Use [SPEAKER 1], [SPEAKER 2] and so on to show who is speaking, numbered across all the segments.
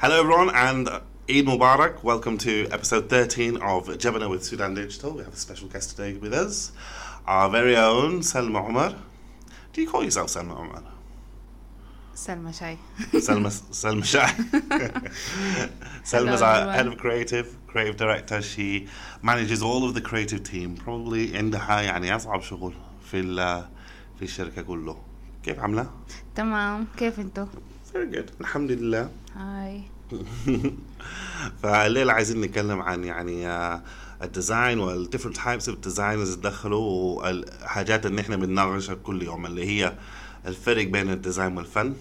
[SPEAKER 1] Hello, everyone, and Eid Mubarak. Welcome to episode 13 of Jabana with Sudan Digital. We have a special guest today with us, our very own Salma Omar. Do you call yourself Salma Omar?
[SPEAKER 2] سلمى شاي
[SPEAKER 1] Salma Shah. Salma's
[SPEAKER 2] Hello,
[SPEAKER 1] our
[SPEAKER 2] everyone.
[SPEAKER 1] head of creative, creative director. She manages all of the creative team. Probably عندها يعني أصعب شغل في ال- في الشركة كله. كيف عاملة؟
[SPEAKER 2] تمام كيف انتو؟
[SPEAKER 1] Very good. الحمد لله.
[SPEAKER 2] هاي
[SPEAKER 1] فالليلة عايزين نتكلم عن يعني ال design وال different types of designers تدخلوا والحاجات اللي إحنا بنناقشها كل يوم اللي هي الفرق بين ال design والفن.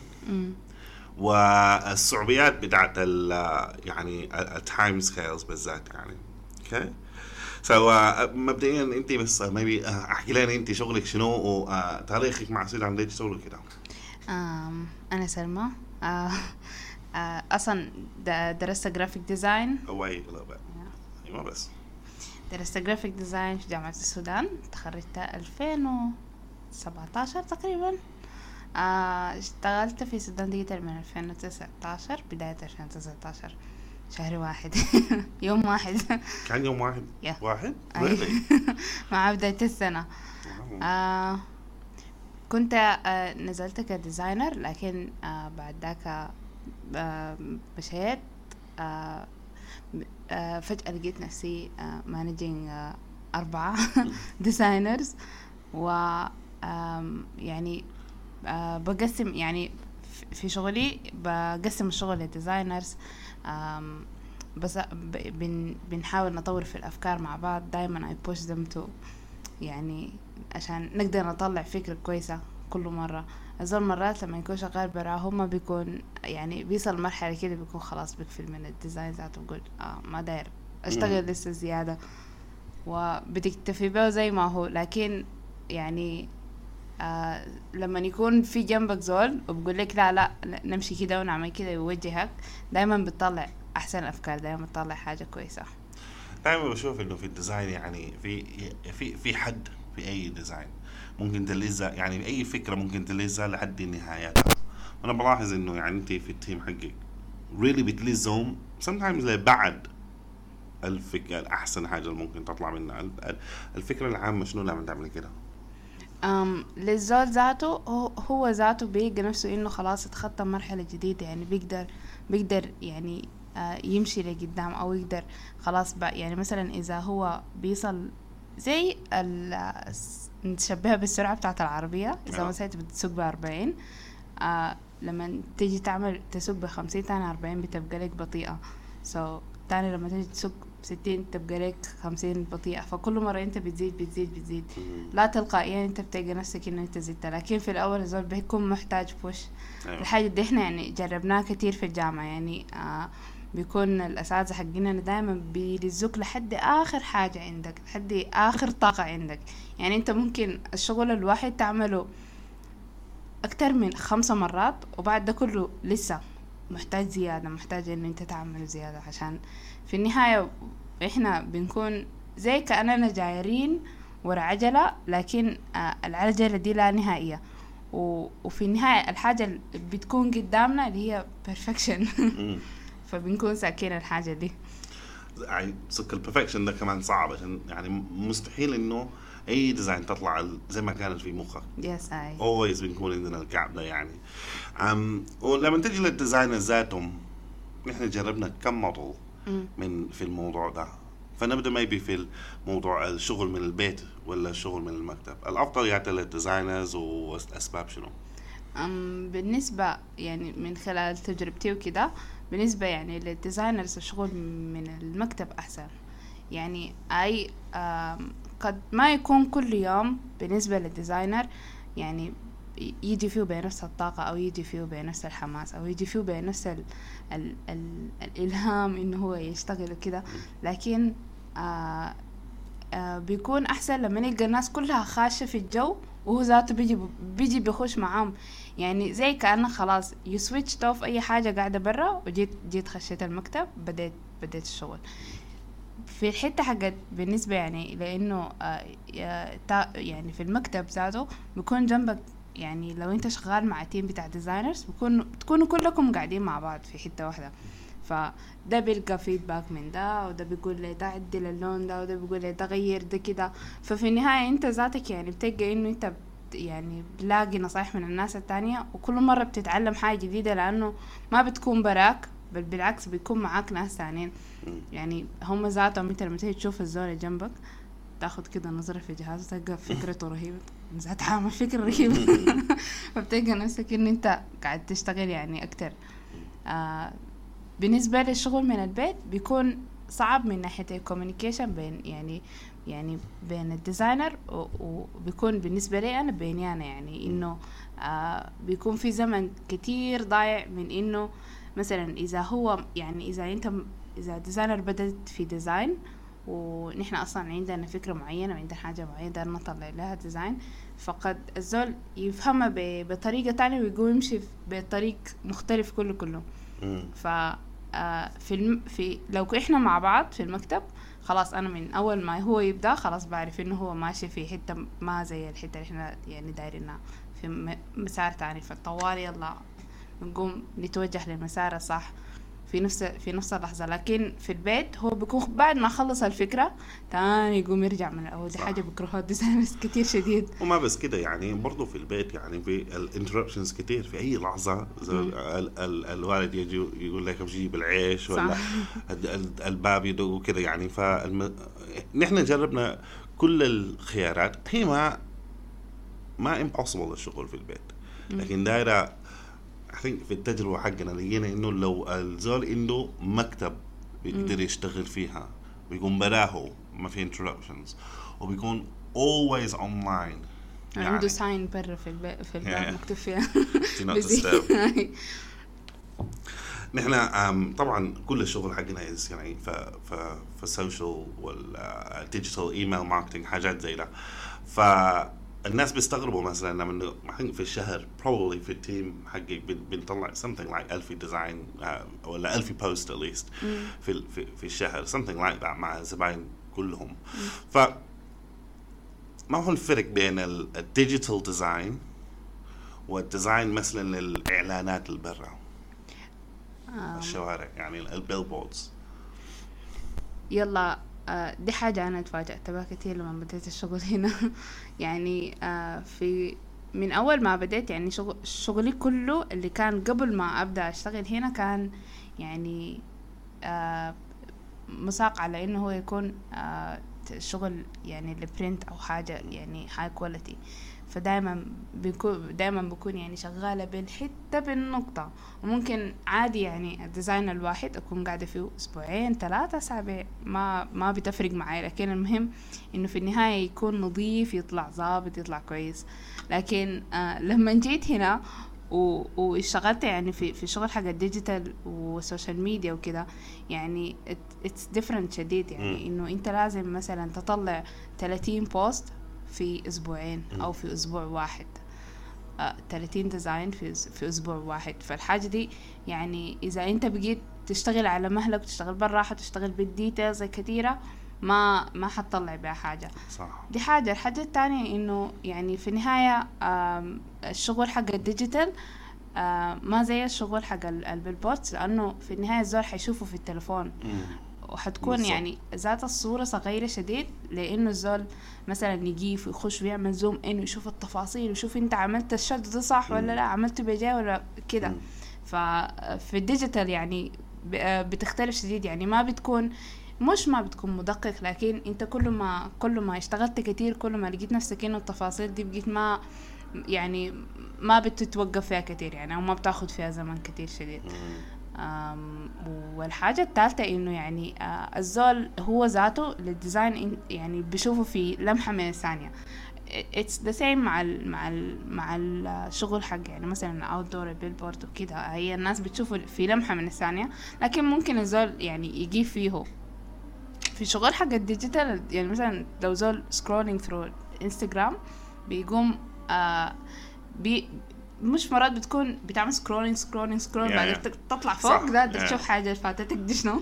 [SPEAKER 1] والصعوبيات بتاعت ال يعني ال time scales بالذات يعني. okay so مبدئيا أنت بس maybe آه، أحكي لنا أنت شغلك شنو وتاريخك مع Sudan Digital وكده
[SPEAKER 2] آم، أنا سلمى. آه، آه، د- درست
[SPEAKER 1] graphic design bit. أيوه بس.
[SPEAKER 2] درست graphic design في جامعة السودان. تخرجت 2017 تقريبا. آه، اشتغلت في Sudan Digital من 2019 بداية 2019 شهر واحد. يوم واحد.
[SPEAKER 1] كان يوم واحد؟
[SPEAKER 2] Yeah.
[SPEAKER 1] واحد؟
[SPEAKER 2] مع بداية السنة. آه كنت آه نزلت ك designer لكن آه بعد ذاك آه مشيت آه آه فجأة لقيت نفسي آه managing آه أربعة designers و يعني آه بقسم يعني في- شغلي بقسم الشغل لل designers آم، بس بن بنحاول نطور في الأفكار مع بعض. دايما I push them to يعني عشان نقدر نطلع فكرة كويسة كل مرة. الزول مرات لما يكون شغال برا هم بيكون يعني بيصل مرحلة كده بيكون خلاص بيقفل من الديزاين ذاته بيقول آه ما داير أشتغل لسه زيادة. وبتكتفي به زي ما هو. لكن يعني آه لما يكون في جنبك زول وبقول لك لا لا نمشي كده ونعمل كده يوجهك دايما بتطلع أحسن أفكار دايما بتطلع حاجة كويسة.
[SPEAKER 1] دائما بشوف إنه في ال design يعني في في في حد في أي design ممكن تلزها يعني أي فكرة ممكن تلزها لحد نهايتها وأنا بلاحظ إنه يعني أنت في ال team حقك really بتلزهم sometimes لبعد الفكرة الأحسن حاجة ممكن تطلع منها. ال- ال- الفكرة العامة شنو لما تعمل كده؟
[SPEAKER 2] للزول ذاته هو, ذاته بيلقى نفسه إنه خلاص اتخطى مرحلة جديدة يعني بيقدر بيقدر يعني آه يمشي لقدام أو يقدر خلاص بقى يعني مثلا إذا هو بيصل زي نشبهها بالسرعة بتاعت العربية إذا
[SPEAKER 1] آه.
[SPEAKER 2] مثلا انت بتسوق بأربعين آه لما تيجي تعمل تسوق بخمسين تاني أربعين بتبقى لك بطيئة سو so, تاني لما تيجي تسوق ستين تبقى لك خمسين بطيئة فكل مرة انت بتزيد بتزيد بتزيد. لا تلقائيا انت بتلقى نفسك إنه انت زدت لكن في الأول الزول بيكون محتاج بوش
[SPEAKER 1] أيوة.
[SPEAKER 2] الحاجة دي إحنا يعني جربناها كتير في الجامعة يعني آه بيكون الأساتذة حقنا دايما بيلزوك لحد آخر حاجة عندك لحد آخر طاقة عندك. يعني انت ممكن الشغل الواحد تعمله أكتر من خمسة مرات وبعد ده كله لسه محتاج زيادة محتاج إنه انت تعمل زيادة عشان في النهاية إحنا بنكون زي كأننا جايرين ورا عجلة لكن آه العجلة دي لا نهائية. وفي النهاية الحاجة اللي بتكون قدامنا اللي هي perfection.
[SPEAKER 1] مم.
[SPEAKER 2] فبنكون ساكين الحاجة دي.
[SPEAKER 1] يعني سك ال perfection ده كمان صعب عشان يعني مستحيل إنه أي design تطلع زي ما كانت في مخك.
[SPEAKER 2] yes اي
[SPEAKER 1] always بنكون عندنا ال gap ده يعني. أم ولما تجي لل designers ذاتهم نحن جربنا كم موديل من في الموضوع ده. فنبدأ maybe في الموضوع الشغل من البيت ولا الشغل من المكتب. الأفضل يعطي لل designers واسباب شنو؟
[SPEAKER 2] أم بالنسبة يعني من خلال تجربتي وكده بالنسبة يعني لل designers الشغل من المكتب أحسن. يعني أي قد ما يكون كل يوم بالنسبة لل designer يعني يجي فيه بنفس الطاقة أو يجي فيه بنفس الحماس أو يجي فيه بنفس ال ال ال الإلهام إنه هو يشتغل وكده لكن آه آه بيكون أحسن لما يلقى الناس كلها خاشة في الجو وهو ذاته بيجي بيجي بيخش معاهم. يعني زي كأنك خلاص you switch off أي حاجة قاعدة برا وجيت جيت خشيت المكتب بديت بديت الشغل. في الحتة حقت بالنسبة يعني لأنه آه، يعني في المكتب ذاته بيكون جنبك يعني لو انت شغال مع team بتاع designers بكون بتكونوا كلكم قاعدين مع بعض في حتة واحدة. فده بيلقى فيدباك من ده وده بيقول لي ده عدل اللون ده وده بيقول لي ده غير ده كده. ففي النهاية انت ذاتك يعني بتلقى انه انت يعني بلاقي نصايح من الناس التانية وكل مرة بتتعلم حاجة جديدة لأنه ما بتكون براك بل بالعكس بيكون معاك ناس تانيين. يعني هم ذاتهم انت لما تيجي تشوف الزول جنبك تاخد كده نظرة في جهازه تلقى فكرته رهيبة. ذات عامل فكرة رهيبة فبتلقى نفسك انه أنت قاعد تشتغل يعني أكتر. آه بالنسبة للشغل من البيت بيكون صعب من ناحية ال communication بين يعني يعني بين ال designer وبيكون بالنسبة لي أنا بيني أنا يعني إنه آه بيكون في زمن كتير ضايع من إنه مثلا إذا هو يعني إذا أنت م- إذا designer بدأت في design ونحن أصلا عندنا فكرة معينة وعندنا حاجة معينة دار نطلع لها design فقد الزول يفهمها بطريقة تانية ويقوم يمشي بطريق مختلف كله كله. ف آه، في الم... في لو إحنا مع بعض في المكتب خلاص أنا من أول ما هو يبدأ خلاص بعرف إنه هو ماشي في حتة ما زي الحتة اللي إحنا يعني دايرينها في. مسار تاني فالطوال يلا نقوم نتوجه للمسار الصح في نفس في نفس اللحظة. لكن في البيت هو بيكون بعد ما خلص الفكرة تاني يقوم يرجع من الأول. دي. حاجة بيكرهها الديزاينرز كتير شديد.
[SPEAKER 1] وما بس كده يعني برضو في البيت يعني في ال interruptions كتير. في أي لحظة زي
[SPEAKER 2] مم.
[SPEAKER 1] ال ال الوالد يجي يقول لك جيب العيش. ولا ال- ال- الباب يدق وكده يعني. فالم... نحن جربنا كل الخيارات. هي ما ما impossible الشغل في البيت. لكن دايرة I think في التجربة حقنا لقينا إنه لو الزول عنده مكتب بيقدر يشتغل فيها بيكون براهو ما في interruptions وبيكون always online
[SPEAKER 2] عنده sign برا في البيت في الباب. مكتوب فيها.
[SPEAKER 1] نحن طبعا كل الشغل حقنا is يعني ف ف فال social وال digital email marketing حاجات زي ده فالناس بيستغربوا مثلا لما في الشهر probably في ال team حقي بن- بنطلع something like 1000 design ولا 1000 post at least في في في الشهر something like that مع الزباين كلهم. ف ما هو الفرق بين ال digital design وال design مثلا للإعلانات اللي برا؟
[SPEAKER 2] آم.
[SPEAKER 1] الشوارع يعني ال billboards
[SPEAKER 2] يلا. آه، دي حاجة أنا تفاجأت بها كتير لما بديت الشغل هنا. يعني آه، في من أول ما بديت يعني شغل شغلي كله اللي كان قبل ما أبدأ أشتغل هنا كان يعني آه، مساق على إنه هو يكون آه، شغل يعني ال print أو حاجة يعني high quality فدايما بيكون دايما بكون يعني شغالة بالحتة بالنقطة وممكن عادي يعني ال design الواحد أكون قاعدة فيه أسبوعين ثلاثة أسابيع ما ما بتفرق معي. لكن المهم إنه في النهاية يكون نظيف يطلع ظابط يطلع كويس. لكن آه لما جيت هنا واشتغلت يعني في في شغل حق ال digital وال social media وكده يعني it's different شديد. يعني. إنه أنت لازم مثلا تطلع 30 post في أسبوعين
[SPEAKER 1] مم.
[SPEAKER 2] أو في أسبوع واحد. آه، 30 design في في أسبوع واحد. فالحاجة دي يعني إذا أنت بقيت تشتغل على مهلك وتشتغل بالراحه تشتغل بال details الكثيره ما ما حتطلع بها حاجة.
[SPEAKER 1] صح.
[SPEAKER 2] دي حاجة. الحاجة التانية إنه يعني في النهاية آم، الشغل حق ال digital آم، ما زي الشغل حق ال- ال billboard لأنه في النهاية الزول حيشوفه في التليفون.
[SPEAKER 1] مم.
[SPEAKER 2] وحتكون
[SPEAKER 1] بالضبط.
[SPEAKER 2] يعني ذات الصورة صغيرة شديد لأنه الزول مثلا يجيف ويخش ويعمل zoom in ويشوف التفاصيل ويشوف أنت عملت ال shade ده صح ولا
[SPEAKER 1] مم.
[SPEAKER 2] لا عملته بجاي ولا كده. ففي ال digital يعني بتختلف شديد يعني ما بتكون مش ما بتكون مدقق لكن أنت كل ما كل ما اشتغلت كتير كل ما لقيت نفسك إنه التفاصيل دي بقيت ما يعني ما بتتوقف فيها كتير يعني أو ما بتاخد فيها زمن كتير شديد والحاجة الثالثة إنه يعني الزول هو ذاته لل design يعني بيشوفه في لمحة من الثانية. it's the same مع ال مع ال مع الشغل حق يعني مثلا outdoor billboard وكده هي الناس بتشوفه في لمحة من الثانية لكن ممكن الزول يعني يجي فيه. في شغل حق ال digital يعني مثلا لو زول scrolling through انستغرام بيقوم آه بي مش مرات بتكون بتعمل scrolling scrolling scroll
[SPEAKER 1] Yeah,
[SPEAKER 2] بعدين تطلع. فوق ده. تشوف حاجة فاتتك دي شنو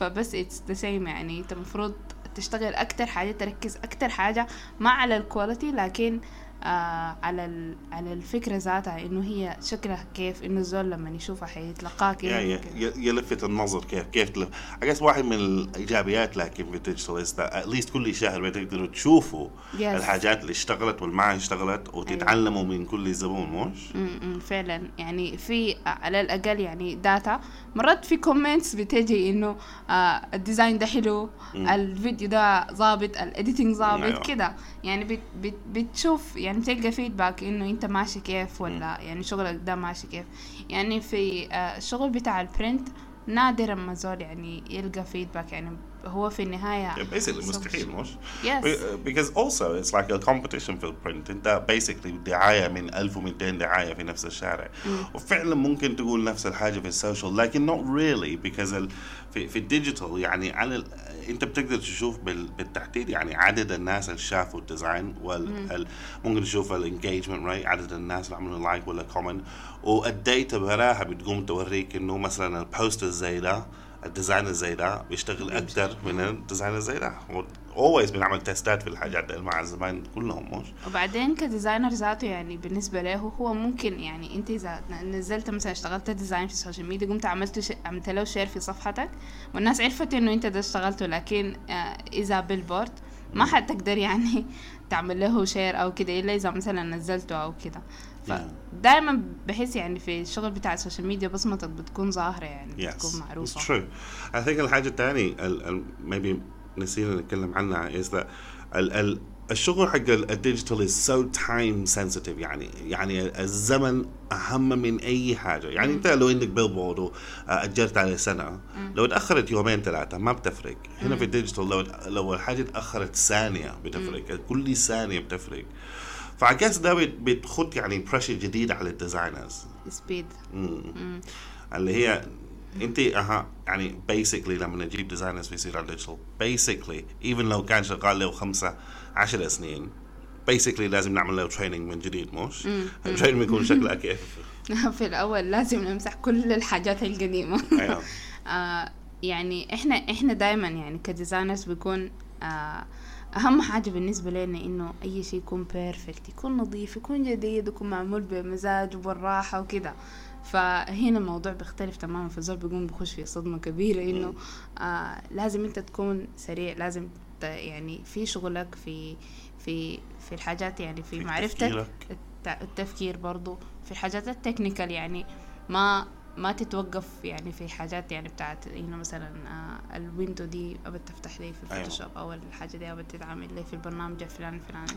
[SPEAKER 2] فبس it's the same يعني أنت المفروض تشتغل أكتر حاجة تركز أكتر حاجة ما على ال quality لكن آه على على الفكرة ذاتها إنه هي شكلها كيف إنه الزول لما يشوفها حيتلقاها كيف
[SPEAKER 1] yeah yeah
[SPEAKER 2] وكده.
[SPEAKER 1] ي- يلفت النظر كيف كيف تلف guess واحد من الإيجابيات لكن في at least كل شهر بتقدروا تشوفوا
[SPEAKER 2] Yes.
[SPEAKER 1] الحاجات اللي اشتغلت واللي ما اشتغلت وتتعلموا من كل زبون مش؟
[SPEAKER 2] امم فعلا يعني في على الأقل يعني data مرات في comments بتجي إنه آه ال design ده حلو
[SPEAKER 1] مم.
[SPEAKER 2] الفيديو ده ظابط ال editing ظابط
[SPEAKER 1] أيوة.
[SPEAKER 2] كده يعني بت بت بتشوف يعني بتلقى feedback إنه أنت ماشي كيف ولا يعني شغلك ده ماشي كيف. يعني في آه الشغل بتاع ال print نادرا ما زول يعني يلقى feedback يعني هو في النهاية
[SPEAKER 1] Yeah, basically مستحيل مش؟
[SPEAKER 2] Yes.
[SPEAKER 1] Be- Because also it's like a competition في ال print انت basically دعاية من 1200 دعاية في نفس الشارع. وفعلا ممكن تقول نفس الحاجة في ال social لكن not really because ال في, في ال digital يعني على ال انت بتقدر تشوف بال بالتحديد يعني عدد الناس اللي شافوا ال design وال ال ممكن تشوف ال engagement rate عدد الناس اللي عملوا like ولا comment وال data براها بتقوم توريك إنه مثلا ال post زي ده ال design زي ده بيشتغل أكثر من ال design زي ده always بنعمل test ات في الحاجات مع الزباين كلهم مش
[SPEAKER 2] وبعدين ك designer ذاته يعني بالنسبة له هو ممكن يعني أنت إذا نزلت مثلا اشتغلت design في ال social media قمت عملت ش... عملت له share في صفحتك والناس عرفت إنه أنت ده اشتغلته لكن آه إذا billboard ما حتقدر يعني تعمل له share أو كده إلا إذا مثلا نزلته أو كده. فدائما بحس يعني في الشغل بتاع ال social media بصمتك بتكون ظاهرة يعني
[SPEAKER 1] Yes,
[SPEAKER 2] بتكون
[SPEAKER 1] it's
[SPEAKER 2] معروفة
[SPEAKER 1] true. I think الحاجة الثانية ال- ال- maybe نسينا نتكلم عنها is that ال ال الشغل حق ال digital is so time sensitive يعني يعني الزمن أهم من أي حاجة. يعني أنت لو عندك billboard واجرت آه، عليه سنة لو تاخرت يومين ثلاثة ما بتفرق. هنا في ال digital لو لو الحاجة تاخرت ثانية بتفرق. كل ثانية بتفرق. فعكس ده بتخط يعني pressure جديد على ال
[SPEAKER 2] designers
[SPEAKER 1] speed. اللي هي أنت أها يعني basically لما نجيب designers بيصير على ال digital basically even لو كان شغال له خمسة 10 سنين. basically لازم نعمل له training من جديد مش؟ ال training بيكون شكلها كيف؟
[SPEAKER 2] في الأول لازم نمسح كل الحاجات القديمة. آه، يعني إحنا إحنا دائما يعني ك designers بيكون آه، أهم حاجة بالنسبة لنا إنه أي شيء يكون perfect يكون نظيف يكون جديد يكون معمول بمزاج وبالراحة وكذا فهنا الموضوع بيختلف تماما فالزول بيقوم بخش في صدمة كبيرة إنه آه لازم أنت تكون سريع لازم يعني في شغلك في في في الحاجات يعني في
[SPEAKER 1] في
[SPEAKER 2] معرفتك
[SPEAKER 1] تفكيرك.
[SPEAKER 2] التفكير برضو في الحاجات ال technical يعني ما ما تتوقف يعني في حاجات يعني بتاعت إنه مثلا آه ال window دي ابى تفتح لي في
[SPEAKER 1] أيوة.
[SPEAKER 2] الفوتوشوب أو الحاجة دي ابى تتعمل لي في البرنامج الفلاني الفلاني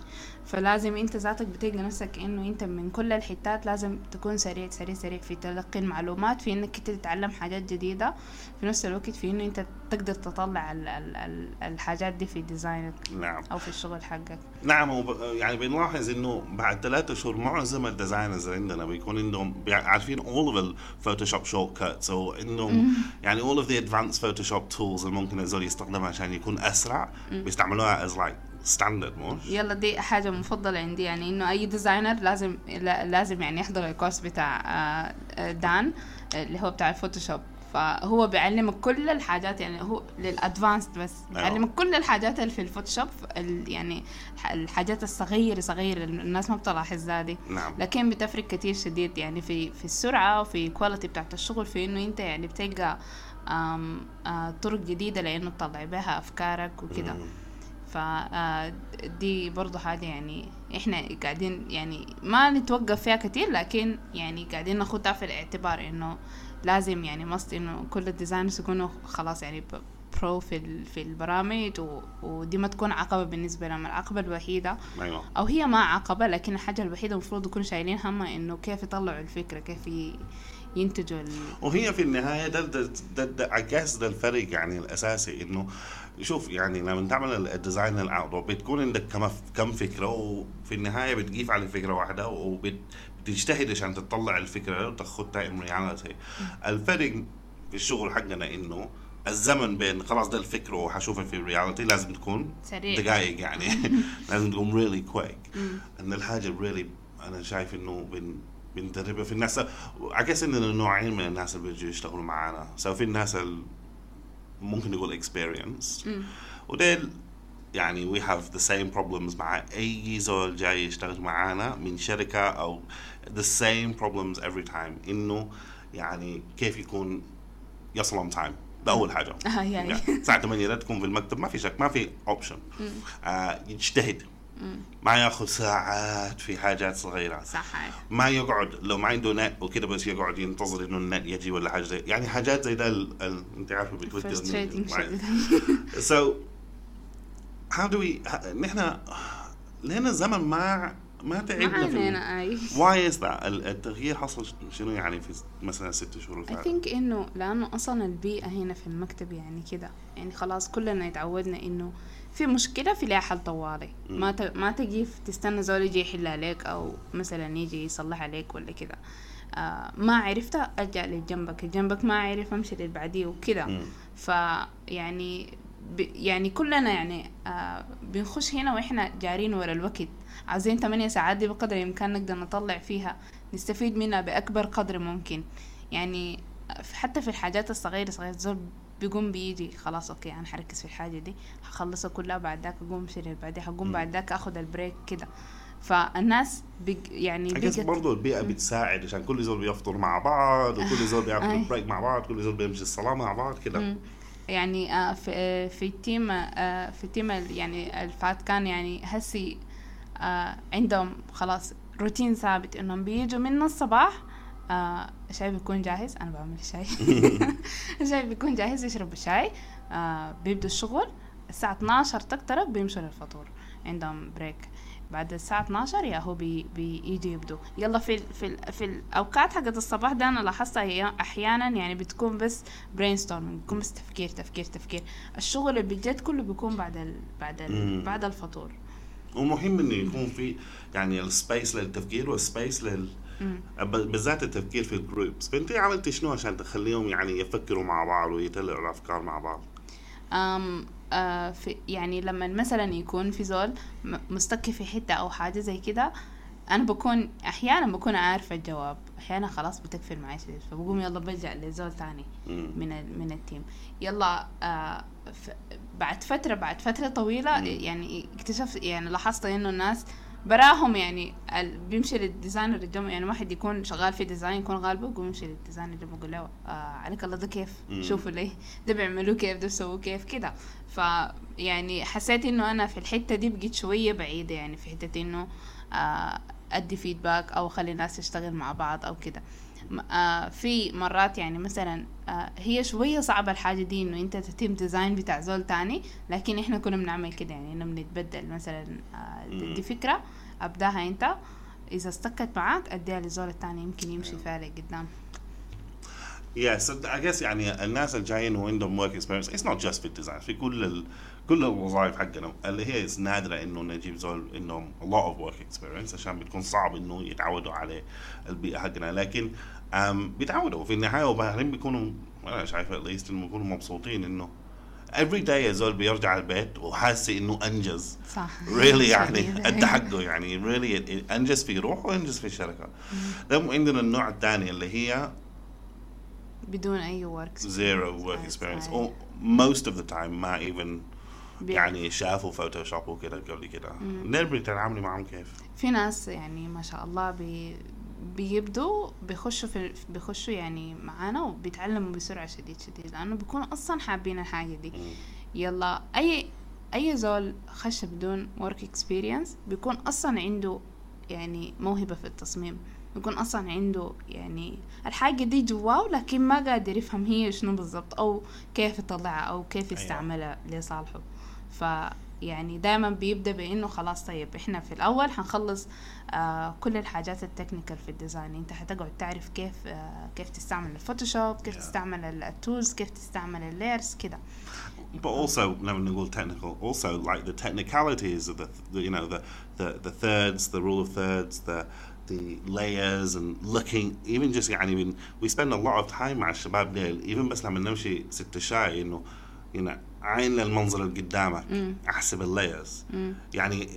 [SPEAKER 2] فلازم أنت ذاتك بتلقى نفسك إنه أنت من كل الحتات لازم تكون سريع سريع سريع في تلقي المعلومات في إنك أنت تتعلم حاجات جديدة في نفس الوقت في إنه أنت تقدر تطلع ال ال ال الحاجات دي في design ك
[SPEAKER 1] نعم.
[SPEAKER 2] أو في الشغل حقك.
[SPEAKER 1] نعم وب... يعني بنلاحظ إنه بعد ثلاثة شهور معظم ال designers عندنا بيكون عندهم عارفين all of الفوتوشوب shortcuts وانه يعني all of the advanced photoshop tools اللي ممكن الزول يستخدمها عشان يكون أسرع بيستعملوها as like standard مش؟
[SPEAKER 2] يلا دي حاجة مفضلة عندي يعني إنه أي designer لازم لا- لازم يعني يحضر ال course بتاع آه، آه، دان آه، اللي هو بتاع الفوتوشوب فهو بيعلمك كل الحاجات يعني هو لل advanced بس بيعلمك كل الحاجات اللي في الفوتوشوب ال- يعني الح- الحاجات الصغيرة صغيرة الناس ما بتلاحظ ذا
[SPEAKER 1] نعم.
[SPEAKER 2] لكن بتفرق كتير شديد يعني في في السرعة وفي quality بتاعت الشغل في إنه أنت يعني بتلقى آم، آه، طرق جديدة لإنه تطلع بها أفكارك وكده. فدي برضو حاجة يعني إحنا قاعدين يعني ما نتوقف فيها كتير لكن يعني قاعدين ناخدها في الاعتبار إنه لازم يعني must إنه كل ال designers يكونوا خلاص يعني pro في ال- في البرامج و- ودي ما تكون عقبة بالنسبة لهم. العقبة الوحيدة
[SPEAKER 1] أيوه.
[SPEAKER 2] أو هي ما عقبة لكن الحاجة الوحيدة المفروض يكونوا شايلين همها إنه كيف يطلعوا الفكرة كيف ي- ينتجوا ال...
[SPEAKER 1] وهي في النهاية ده ده ده, ده guess ده الفرق يعني الأساسي إنه شوف يعني لما تعمل ال design ال outdoor بتكون عندك كم كم فكرة وفي النهاية بتقيف على فكرة واحدة وبتجتهد عشان تطلع الفكرة وتاخدها in reality الفرق في الشغل حقنا إنه الزمن بين خلاص ده الفكرة وحشوفها في ال reality لازم تكون
[SPEAKER 2] سريع.
[SPEAKER 1] دقائق يعني. لازم تكون really quick. إن الحاجة really أنا شايف إنه بندربها في الناس. عكس اننا نوعين من الناس اللي بيجوا يشتغلوا معانا. سواء في الناس ممكن نقول experience. وديل يعني we have the same problems مع أي زول جاي يشتغل معانا من شركة أو the same problems every time. إنه يعني كيف يكون يصل on time ده أول حاجة.
[SPEAKER 2] آه، يعني.
[SPEAKER 1] الساعة 8 لا تكون في المكتب. ما في شك ما في اوبشن آه يجتهد. ما ياخذ ساعات في حاجات صغيرة.
[SPEAKER 2] صح
[SPEAKER 1] ما يقعد لو ما عنده نت وكذا بس يقعد ينتظر إنه النت يجي ولا حاجة زي يعني حاجات زي ده ال- ال- أنت عارفة بتويتر
[SPEAKER 2] frustrating
[SPEAKER 1] مع-
[SPEAKER 2] شيء.
[SPEAKER 1] so how do we ه- نحن لنا زمن ما ما تعبنا في
[SPEAKER 2] علينا أي.
[SPEAKER 1] why is that ال- التغيير حصل شنو يعني في مثلا ست شهور فاتوا؟
[SPEAKER 2] think إنه لأنه أصلا البيئة هنا في المكتب يعني كده. يعني خلاص كلنا اتعودنا إنه في مشكلة في لها حل طوالي ما ت... ما تجي تستنى زول يجي يحل عليك أو مثلا يجي يصلح عليك ولا كده. آه ما عرفت أرجع لجنبك. جنبك ما عرف بعديه وكده.
[SPEAKER 1] مم.
[SPEAKER 2] فيعني ب... يعني كلنا يعني آه بنخش هنا وإحنا جارين ورا الوقت. عايزين 8 ساعات دي بقدر الإمكان نقدر نطلع فيها. نستفيد منها بأكبر قدر ممكن. يعني حتى في الحاجات الصغيرة صغيرة زول بيقوم بيجي خلاص okay أنا حركز في الحاجة دي هخلصها كلها بعد ذاك أقوم اللي بعدين هقوم. بعد ذاك اخذ ال break كده فالناس بيج يعني بيجت
[SPEAKER 1] برضه البيئة بتساعد عشان كل زول بيفطر مع بعض وكل زول
[SPEAKER 2] أي.
[SPEAKER 1] break مع بعض كل زول بيمشي الصلاة مع بعض كده.
[SPEAKER 2] يعني آه، في آه، في ال team آه، في ال team ال- يعني الفات كان يعني هسي عندهم خلاص روتين ثابت إنهم بيجوا من الصباح آه، الشاي بيكون جاهز أنا بعمل الشاي الشاي بيكون جاهز يشربوا الشاي. آه، بيبدوا الشغل الساعة 12 تقترب بيمشوا للفطور. عندهم بريك بعد الساعة 12 يا هو بي بيجي يبدو. يلا في ال في ال في الأوقات حقت الصباح ده أنا لاحظتها أحيانا يعني بتكون بس brainstorming بتكون بس تفكير تفكير تفكير. الشغل اللي بجد كله بيكون بعد ال بعد ال
[SPEAKER 1] مم.
[SPEAKER 2] بعد الفطور.
[SPEAKER 1] ومهم إنه يكون في يعني ال space للتفكير وال space لل بالذات التفكير في ال groups. فأنت عملتي شنو عشان تخليهم يعني يفكروا مع بعض ويطلعوا الأفكار مع بعض؟
[SPEAKER 2] أم آه في يعني لما مثلا يكون في زول م- stuck في حتة أو حاجة زي كده أنا بكون أحيانا بكون عارفة الجواب. أحيانا خلاص بتقفل معي شديد فبقوم يلا بلجأ لزول تاني
[SPEAKER 1] مم.
[SPEAKER 2] من من ال team. يلا آه ف بعد فترة بعد فترة طويلة
[SPEAKER 1] مم.
[SPEAKER 2] يعني اكتشفت يعني لاحظت إنه الناس براهم يعني ال- بيمشي لل designer الجنبه يعني واحد يكون شغال في design يكون غالبه يقوم يمشي لل designer اللي بقول له آه عليك الله ده كيف. شوفوا ليه. ده بيعملوه كيف ده بيسووه كيف كده. ف يعني حسيت إنه أنا في الحتة دي بقيت شوية بعيدة يعني في حتة إنه آه أدي feedback أو أخلي الناس تشتغل مع بعض أو كده. آه في مرات يعني مثلا آه هي شوية صعبة الحاجة دي إنه أنت تتم design بتاع زول تاني لكن إحنا كنا بنعمل كده. يعني إنه بنتبدل مثلا آه دي فكرة أبداها أنت. إذا stuckت معاك أديها للزول التاني يمكن يمشي فيها لقدام
[SPEAKER 1] Yes, I guess يعني الناس الجايين وعندهم work experience it's not just في ال design في كل ال... كل الوظائف حقنا. اللي هي is نادرة إنه نجيب زول انهم a lot of work experience عشان بتكون صعب إنه يتعودوا على البيئة حقنا. لكن بيتعودوا. في النهاية وبعدين بيكونوا أنا شايف at least انه بيكونوا مبسوطين إنه every day زول بيرجع البيت وحاسس إنه أنجز.
[SPEAKER 2] صح.
[SPEAKER 1] Really يعني. أدى حقه يعني. Really أنجز في روحه وأنجز في الشركة. ده عندنا النوع الثاني اللي هي
[SPEAKER 2] بدون أي work
[SPEAKER 1] zero work
[SPEAKER 2] Experience.
[SPEAKER 1] experience.
[SPEAKER 2] أي.
[SPEAKER 1] or most of the time ما even
[SPEAKER 2] بي-
[SPEAKER 1] يعني شافوا فوتوشوب وكده قبل كده. نربي تتعاملي معهم كيف؟
[SPEAKER 2] في ناس يعني ما شاء الله بي بيبدوا بيخشوا في بيخشوا يعني معانا وبيتعلموا بسرعة شديد شديد لأنه بيكونوا أصلا حابين الحاجة دي. يلا أي أي زول خش بدون work experience بيكون أصلا عنده يعني موهبة في التصميم بيكون أصلا عنده يعني الحاجة دي جواه لكن ما قادر يفهم هي شنو بالضبط أو كيف يطلعها أو كيف
[SPEAKER 1] أيوة.
[SPEAKER 2] يستعملها لصالحه. ف يعني دائما بيبدأ بإنه خلاص طيب إحنا في الأول حنخلص آه كل الحاجات ال technical في ال design. أنت حتقعد تعرف كيف آه كيف تستعمل الفوتوشوب كيف
[SPEAKER 1] Yeah.
[SPEAKER 2] تستعمل ال- ال tools كيف تستعمل ال layers كده.
[SPEAKER 1] But also, لما نقول technical, also like the technicalities of the, the you know the, the the thirds, the rule of thirds, the the layers and looking even just يعني من we spend a lot of time مع الشباب ليل even بس لما نمشي ست شاي إنه you know عين للمنظر اللي قدامك. أحسب ال
[SPEAKER 2] layers.
[SPEAKER 1] يعني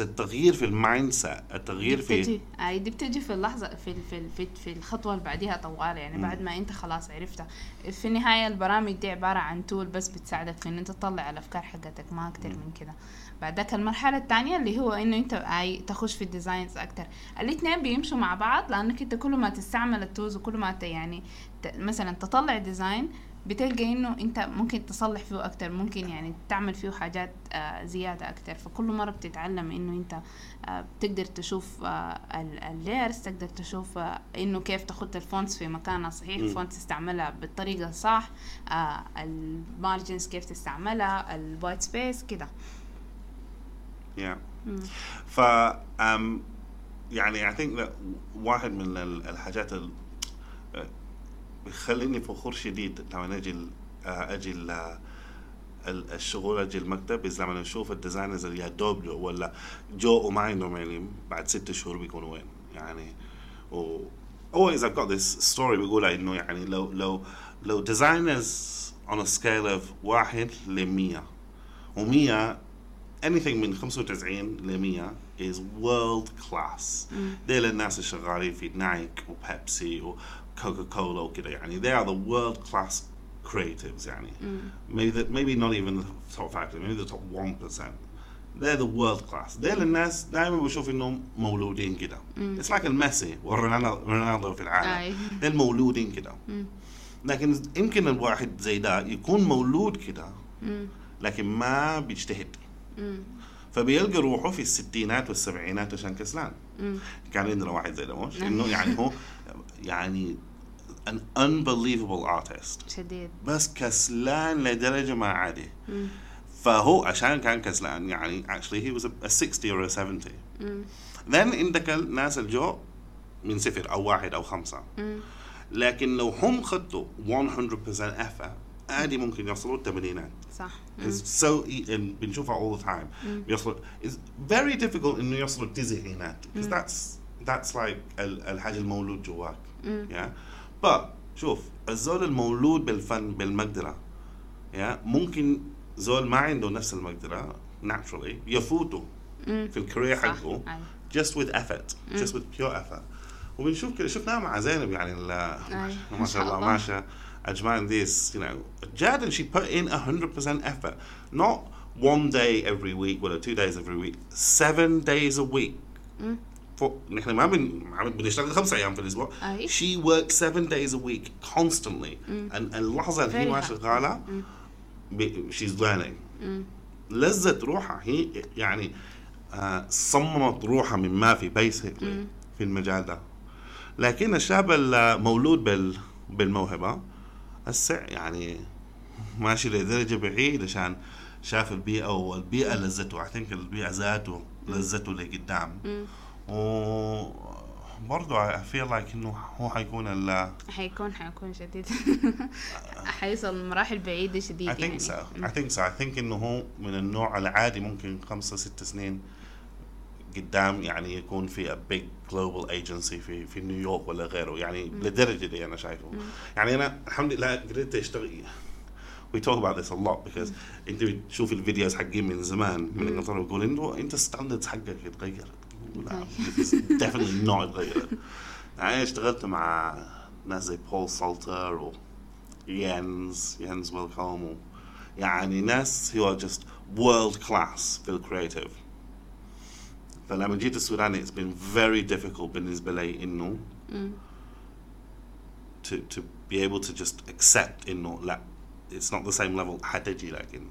[SPEAKER 1] التغيير في ال mindset التغيير
[SPEAKER 2] دي
[SPEAKER 1] في
[SPEAKER 2] بتجي اي دي بتجي في اللحظة في في في, في الخطوة اللي بعديها طوال يعني
[SPEAKER 1] مم.
[SPEAKER 2] بعد ما أنت خلاص عرفتها في النهاية البرامج دي عبارة عن tool بس بتساعدك في إن أنت تطلع الأفكار حقتك ما أكتر من كده بعد ذاك المرحلة الثانية اللي هو إنه أنت عاي- تخش في ال designs أكتر الاثنين بيمشوا مع بعض لأنك أنت كل ما تستعمل ال tools وكل ما يعني مثلا تطلع design بتلقى إنه أنت ممكن تصلح فيه أكتر ممكن يعني تعمل فيه حاجات آه زيادة أكتر فكل مرة بتتعلم إنه أنت آه بتقدر تشوف آه ال layers تقدر تشوف إنه كيف تحط ال fonts في مكانها صحيح.
[SPEAKER 1] ال
[SPEAKER 2] fonts تستعملها بالطريقة الصح ال margins كيف تستعملها ال white space كده
[SPEAKER 1] yeah.
[SPEAKER 2] مم.
[SPEAKER 1] ف um, يعني I think that واحد من ال- الحاجات ال- بيخليني فخور شديد لما أجي آه، أجي ال- الشغل أجي المكتب. is لما نشوف ال designers اللي يا دوب جو ولا جو وما عندهم علم بعد ست شهور بيكونوا وين؟ يعني و always I've got this story بيقولها إنه يعني لو لو لو designers on a scale of واحد ل 100 و100 anything من 95 ل 100 is world class. ديل الناس الشغالين في نايك وبيبسي وكوكا كولا وكذا يعني they are the world class creatives يعني maybe the, maybe not even the top 5 maybe the top 1% they're the world class ديل الناس دائما بشوف انهم مولودين كده it's like الميسي ورونالدو في. العالم. ديل مولودين كده لكن يمكن الواحد زي ده يكون مولود كده
[SPEAKER 2] مم.
[SPEAKER 1] لكن ما بيجتهد.
[SPEAKER 2] مم.
[SPEAKER 1] فبيلقى روحه في الستينات والسبعينات عشان كسلان. كان عندنا واحد زي ده مش إنه يعني هو يعني an unbelievable artist.
[SPEAKER 2] شديد.
[SPEAKER 1] بس كسلان لدرجة ما عادي.
[SPEAKER 2] مم.
[SPEAKER 1] فهو عشان كان كسلان يعني actually he was a, a 60 or a 70
[SPEAKER 2] مم.
[SPEAKER 1] then عندك الناس الجو من صفر أو واحد أو خمسة.
[SPEAKER 2] مم.
[SPEAKER 1] لكن لو هم خدوا 100% effort عادي ممكن يوصلوا الثمانينات.
[SPEAKER 2] صح.
[SPEAKER 1] It's so e- and بنشوفها all the time. بيوصلوا it's very difficult إنه يوصلوا التسعينات. Because that's that's like ال- الحاجة المولود جواك. yeah. با شوف الزول المولود بالفن بالمقدرة. يا ممكن زول ما عنده نفس المقدرة naturally يفوتوا في الكارير حقه just with effort مم. just with pure effort. وبنشوف كده شفناها مع زينب يعني ال ما شاء الله ماشا I mean this you know girl she put in 100% effort. Not one day every week ولا two days every week seven days every week فوق. نحن ما بن ما بن- بنشتغل خمس أيام في
[SPEAKER 2] الأسبوع.
[SPEAKER 1] she works seven days a week constantly. and اللحظة اللي هي ما. شغالة she's learning. لذت روحها. هي يعني آه، صممت روحها من ما في بيسكلي في المجال ده. لكن الشاب المولود بال بالموهبة. هسه يعني ماشي لدرجة بعيد عشان شاف البيئة والبيئة لزته I think البيئة ذاته لزته لقدام. وبرضه I feel like إنه هو حيكون ال
[SPEAKER 2] حيكون حيكون شديد حيوصل لمراحل بعيدة شديد
[SPEAKER 1] I
[SPEAKER 2] يعني.
[SPEAKER 1] think so I think so. I think إنه هو من النوع العادي ممكن خمسة ست سنين قدام يعني يكون في a big global agency في في نيويورك ولا غيره. يعني للدرجة دي أنا شايفه. يعني أنا الحمد لله قدرت أشتغل. We talk about this a lot because أنت بتشوف ال videos حقين من زمان من انجلترا بيقول إنه أنت standards حقك اتغيرت لا it is definitely not اتغيرت يعني أنا اشتغلت مع ناس زي بول سالتر و يانز يانز ويلكوم و يعني ناس who are just world class في ال creative فلما جيت السودان it's been very difficult بالنسبة لي انه to to be able to just accept انه لا it's not the same level حتجي لكن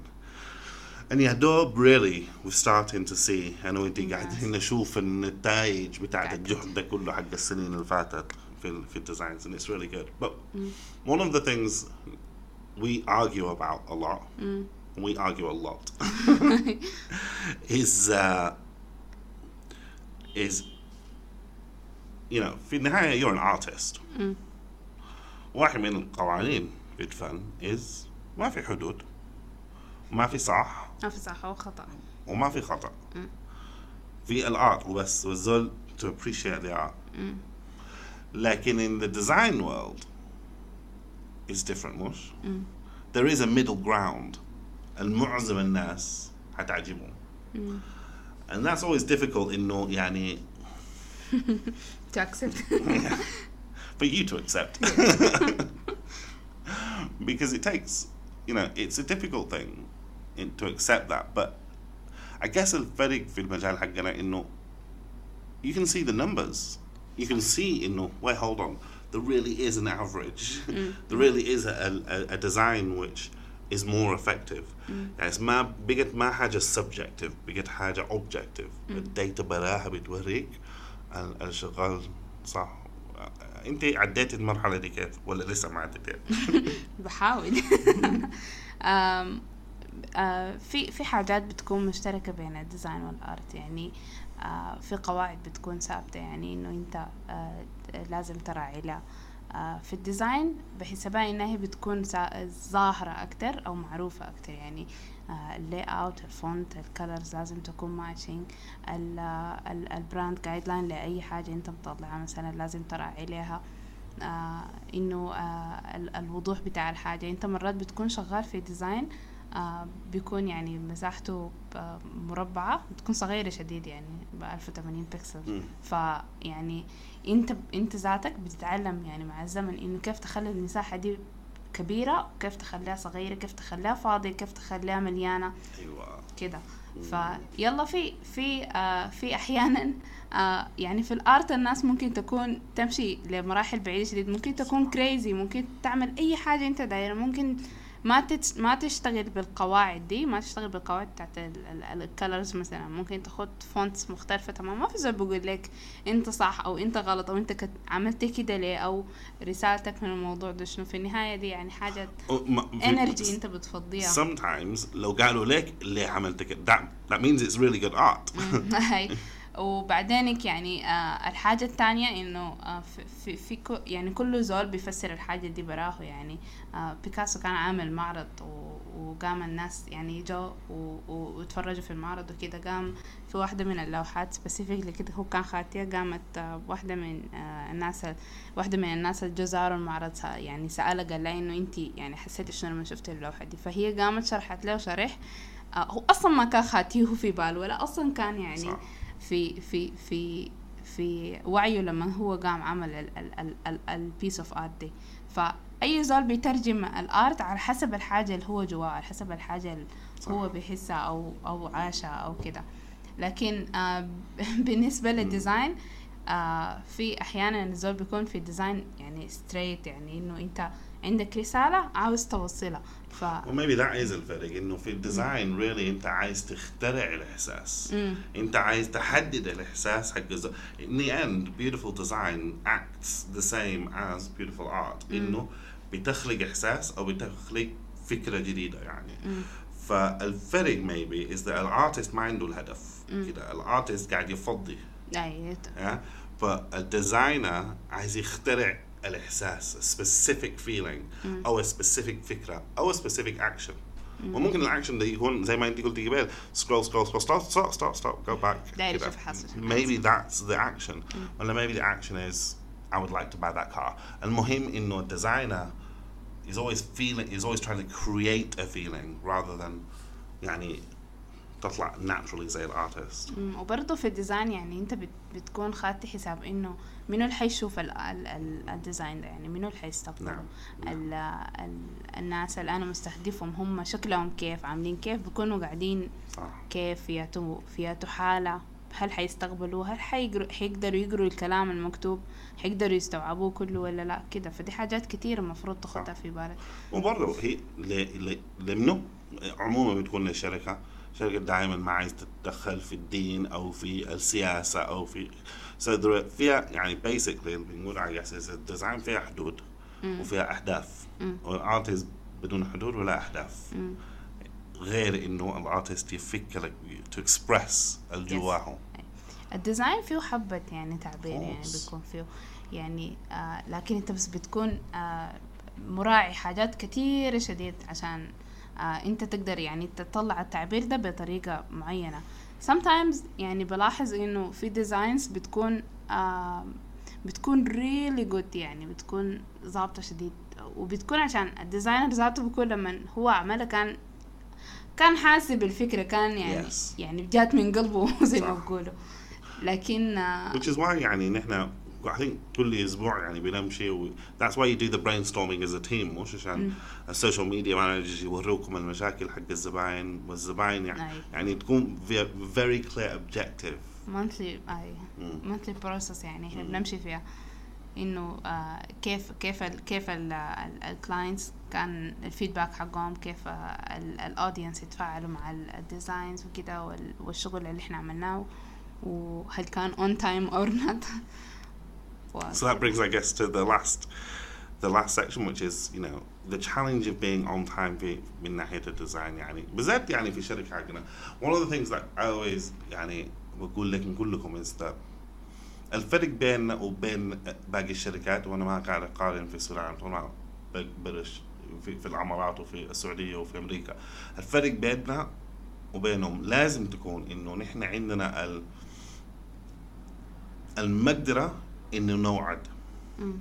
[SPEAKER 1] and يا دوب really we're starting to see أنا وانتي قاعدين نشوف النتائج بتاعت
[SPEAKER 2] قاعد.
[SPEAKER 1] الجهد ده كله حق السنين اللي فاتت في ال- في الديزاينز and it's really good. But one of the things we argue about a lot we argue a lot is uh, is you know في النهاية you're an artist. واحد من القوانين في الفن is ما في حدود. ما في صح
[SPEAKER 2] ما في صح أو خطأ
[SPEAKER 1] وما في خطأ في الارت وبس والزول to appreciate the art لكن in the design world is different مش there is a middle ground المعظم الناس حتعجبهم
[SPEAKER 2] مم.
[SPEAKER 1] and that's always difficult انه يعني
[SPEAKER 2] to accept
[SPEAKER 1] for you to accept because it takes you know it's a difficult thing in, to accept that but I guess الفرق في المجال حقنا انه you can see the numbers you can see انه wait hold on there really is an average there really is a, a, a design which is more effective يعني it's ما بقت ما حاجة subjective بقت حاجة objective الداتا براها بتوريك ال- الشغال صح انت عديت المرحلة دي كيف ولا لسه ما عديتها؟
[SPEAKER 2] بحاول أم، آه، في في حاجات بتكون مشتركة بين ال design وال art يعني آه، في قواعد بتكون ثابتة يعني إنه أنت آه، لازم تراعي لها. آه، في ال design بحسبها إنها هي بتكون ظاهرة أكتر أو معروفة أكتر يعني ال layout ال font ال colors لازم تكون matching ال brand guideline لأي حاجة أنت مطلعها مثلا لازم تراعي لها. آه إنه آه ال- الوضوح بتاع الحاجة. أنت مرات بتكون شغال في design آه بيكون يعني مساحته مربعة بتكون صغيرة شديد يعني ب 1080 بكسل. فيعني انت انت ذاتك بتتعلم يعني مع الزمن إنه كيف تخلي المساحة دي كبيرة وكيف تخليها صغيرة كيف تخليها فاضية كيف تخليها مليانة.
[SPEAKER 1] أيوه.
[SPEAKER 2] كده. فيلا في في آه في أحيانا آه يعني في ال art الناس ممكن تكون تمشي لمراحل بعيدة شديد ممكن تكون crazy ممكن تعمل أي حاجة أنت دايره ممكن ما ما تشتغل بالقواعد دي ما تشتغل بالقواعد بتاعت ال colors مثلا. ممكن تاخد fonts مختلفة تمام ما في زول بيقول لك انت صح أو انت غلط أو انت كت- عملت كده ليه أو رسالتك من الموضوع ده شنو. في النهاية دي يعني حاجة energy انت بتفضيها.
[SPEAKER 1] sometimes لو قالوا لك ليه عملت كده that, that means it's really good art.
[SPEAKER 2] وبعدينك يعني آه الحاجة التانية إنه آه في, في, كو يعني كل زول بيفسر الحاجة دي براه يعني آه بيكاسو كان عامل معرض وقام الناس يعني جو وتفرجوا في المعرض وكده قام في واحدة من اللوحات specifically كده هو كان خاتية قامت آه واحدة من آه الناس ال- واحدة من الناس اللي زاروا المعرض يعني سألها قال لها إنه انت يعني حسيتي شنو لما شفتي اللوحة دي فهي قامت شرحت له شرح آه هو أصلا ما كان خاتية في باله ولا أصلا كان يعني
[SPEAKER 1] صح.
[SPEAKER 2] في في في في وعيه لما هو قام عمل ال piece of art دي. فأي زول بيترجم ال art على حسب الحاجة اللي هو جواه على حسب الحاجة اللي
[SPEAKER 1] صح.
[SPEAKER 2] هو بيحسها أو أو عاشها أو كده. لكن آه بالنسبة لل design آه في أحيانا الزول بيكون في ال design يعني straight يعني إنه أنت عندك رسالة عاوز توصلها. ف
[SPEAKER 1] maybe that is الفرق إنه في ال design really أنت عايز تخترع الإحساس.
[SPEAKER 2] مم.
[SPEAKER 1] أنت عايز تحدد الإحساس حق الز... in the end beautiful design acts the same as beautiful art. إنه بتخلق إحساس أو بتخلق فكرة جديدة يعني. فالفرق maybe is that ال artist ما عنده الهدف كده. ال artist قاعد يفضي.
[SPEAKER 2] أي
[SPEAKER 1] yeah? فالديزاينر عايز يخترع الاحساس specific feeling او specific فكره او specific action وممكن الاكشن ده يكون زي ما انت قلتي قبل سكرول سكرول سكرول ستوب ستوب ستوب ستوب جو باك
[SPEAKER 2] داير يشوف حاصل شنو
[SPEAKER 1] maybe that's the action ولا maybe the action is I would like to buy that car المهم انه الديزاينر is always feeling is always trying to create a feeling rather than يعني تطلع naturally زي ال
[SPEAKER 2] artist وبرضه في ال design يعني انت بت بتكون خدت حساب انه منو اللي حيشوف ال ال ال ال design ده يعني منو اللي حيستقبله.
[SPEAKER 1] نعم.
[SPEAKER 2] ال ال الناس اللي أنا مستهدفهم هم شكلهم كيف عاملين كيف بيكونوا قاعدين
[SPEAKER 1] صح.
[SPEAKER 2] كيف فياتو فياتو حالة هل حيستقبلوه هل حيقدروا يقروا الكلام المكتوب حيقدروا يستوعبوه كله ولا لا كده. فدي حاجات كتير المفروض تاخدها في بالك.
[SPEAKER 1] وبرضه هي ل- ل- لمنه عموما بتكون للشركة شركة دائما ما عايز تتدخل في الدين أو في السياسة أو في so there- فيها يعني basically اللي بنقول على أساس الديزاين فيها حدود وفيها أهداف. والارتست بدون حدود ولا أهداف. غير إنه الارتست يفكر لك to express اللي. جواهم
[SPEAKER 2] الديزاين فيه حبة يعني تعبير يعني. بيكون فيه يعني آه لكن أنت بس بتكون آه مراعي حاجات كتيرة شديد عشان آه انت تقدر يعني تطلع التعبير ده بطريقة معينة sometimes يعني بلاحظ إنه في designs بتكون آه بتكون really good يعني بتكون ظابطة شديد وبتكون عشان ال designer ذاته بيكون لما هو عملها كان كان حاسب الفكرة كان يعني
[SPEAKER 1] Yes.
[SPEAKER 2] يعني جات من قلبه زي ما
[SPEAKER 1] صح.
[SPEAKER 2] بيقولوا لكن آه،
[SPEAKER 1] which is why يعني نحن I think كل أسبوع يعني بنمشي و that's why you do the brainstorming as a team مش عشان ال social media managers يوروكم المشاكل حق الزباين والزباين يعني
[SPEAKER 2] أي.
[SPEAKER 1] يعني تكون ve- very clear objective
[SPEAKER 2] monthly اي
[SPEAKER 1] مم.
[SPEAKER 2] monthly process يعني إحنا
[SPEAKER 1] مم.
[SPEAKER 2] بنمشي فيها انه آه كيف كيف ال كيف ال clients كان ال feedback حقهم كيف ال audience يتفاعلوا مع ال designs وكده وال- والشغل اللي إحنا عملناه وهل كان on time or not
[SPEAKER 1] So that brings, I guess, to the last, the last section, which is you know the challenge of being on time في من ناحية ال design يعني بالذات يعني في شركة حقنا. One of the things that I always يعني بقول لك نقول لكم is that الفرق بيننا وبين باقي الشركات وأنا ما قاعد أقارن في سوريا طبعا برش في, في الإمارات وفي السعودية وفي أمريكا. الفرق بيننا وبينهم لازم تكون إنه نحن عندنا ال المقدرة إنه نوعد.
[SPEAKER 2] مم.